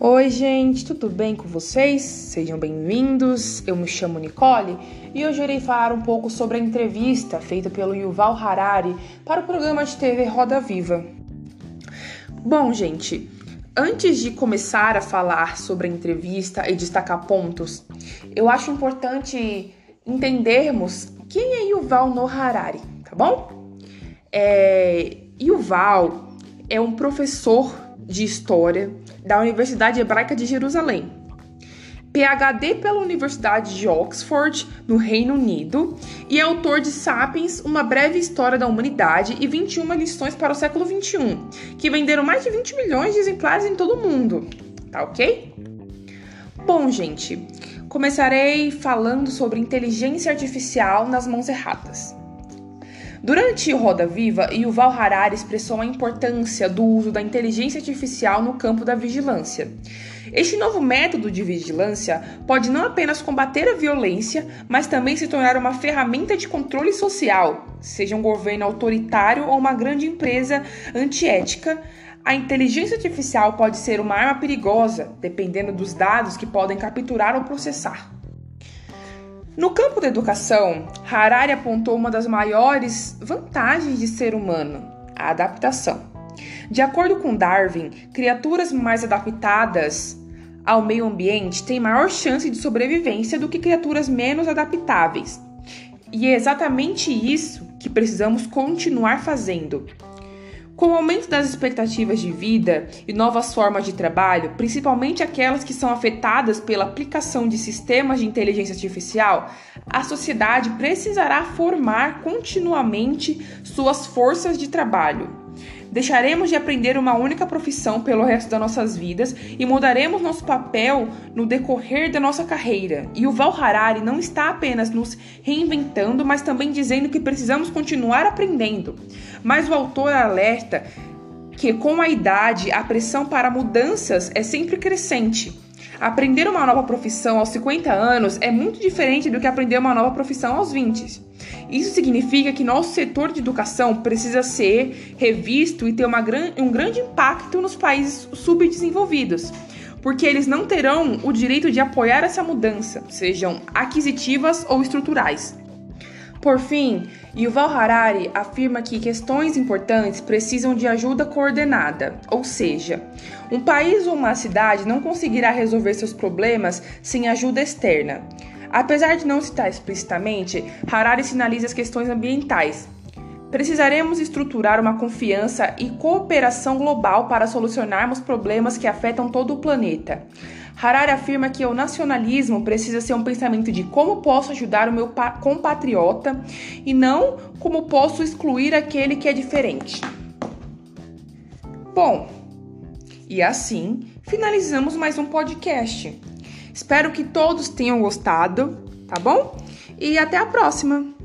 Oi, gente, tudo bem com vocês? Sejam bem-vindos. Eu me chamo Nicole e hoje irei falar um pouco sobre a entrevista feita pelo Yuval Harari para o programa de TV Roda Viva. Bom, gente, antes de começar a falar sobre a entrevista e destacar pontos, eu acho importante entendermos quem é Yuval Noah Harari, tá bom? É, Yuval é um professor de História da Universidade Hebraica de Jerusalém. PhD pela Universidade de Oxford, no Reino Unido, e é autor de Sapiens, Uma Breve História da Humanidade e 21 Lições para o Século XXI, que venderam mais de 20 milhões de exemplares em todo o mundo. Tá ok? Bom, gente, começarei falando sobre inteligência artificial nas mãos erradas. Durante Roda Viva, Yuval Harari expressou a importância do uso da inteligência artificial no campo da vigilância. Este novo método de vigilância pode não apenas combater a violência, mas também se tornar uma ferramenta de controle social, seja um governo autoritário ou uma grande empresa antiética. A inteligência artificial pode ser uma arma perigosa, dependendo dos dados que podem capturar ou processar. No campo da educação, Harari apontou uma das maiores vantagens de ser humano, a adaptação. De acordo com Darwin, criaturas mais adaptadas ao meio ambiente têm maior chance de sobrevivência do que criaturas menos adaptáveis. E é exatamente isso que precisamos continuar fazendo. Com o aumento das expectativas de vida e novas formas de trabalho, principalmente aquelas que são afetadas pela aplicação de sistemas de inteligência artificial, a sociedade precisará formar continuamente suas forças de trabalho. Deixaremos de aprender uma única profissão pelo resto das nossas vidas e mudaremos nosso papel no decorrer da nossa carreira. E o Val Harari não está apenas nos reinventando, mas também dizendo que precisamos continuar aprendendo. Mas o autor alerta que com a idade a pressão para mudanças é sempre crescente. Aprender uma nova profissão aos 50 anos é muito diferente do que aprender uma nova profissão aos 20. Isso significa que nosso setor de educação precisa ser revisto e ter uma, um grande impacto nos países subdesenvolvidos, porque eles não terão o direito de apoiar essa mudança, sejam aquisitivas ou estruturais. Por fim, Yuval Harari afirma que questões importantes precisam de ajuda coordenada, ou seja, um país ou uma cidade não conseguirá resolver seus problemas sem ajuda externa. Apesar de não citar explicitamente, Harari sinaliza as questões ambientais. Precisaremos estruturar uma confiança e cooperação global para solucionarmos problemas que afetam todo o planeta. Harari afirma que o nacionalismo precisa ser um pensamento de como posso ajudar o meu compatriota e não como posso excluir aquele que é diferente. Bom, e assim finalizamos mais um podcast. Espero que todos tenham gostado, tá bom? E até a próxima!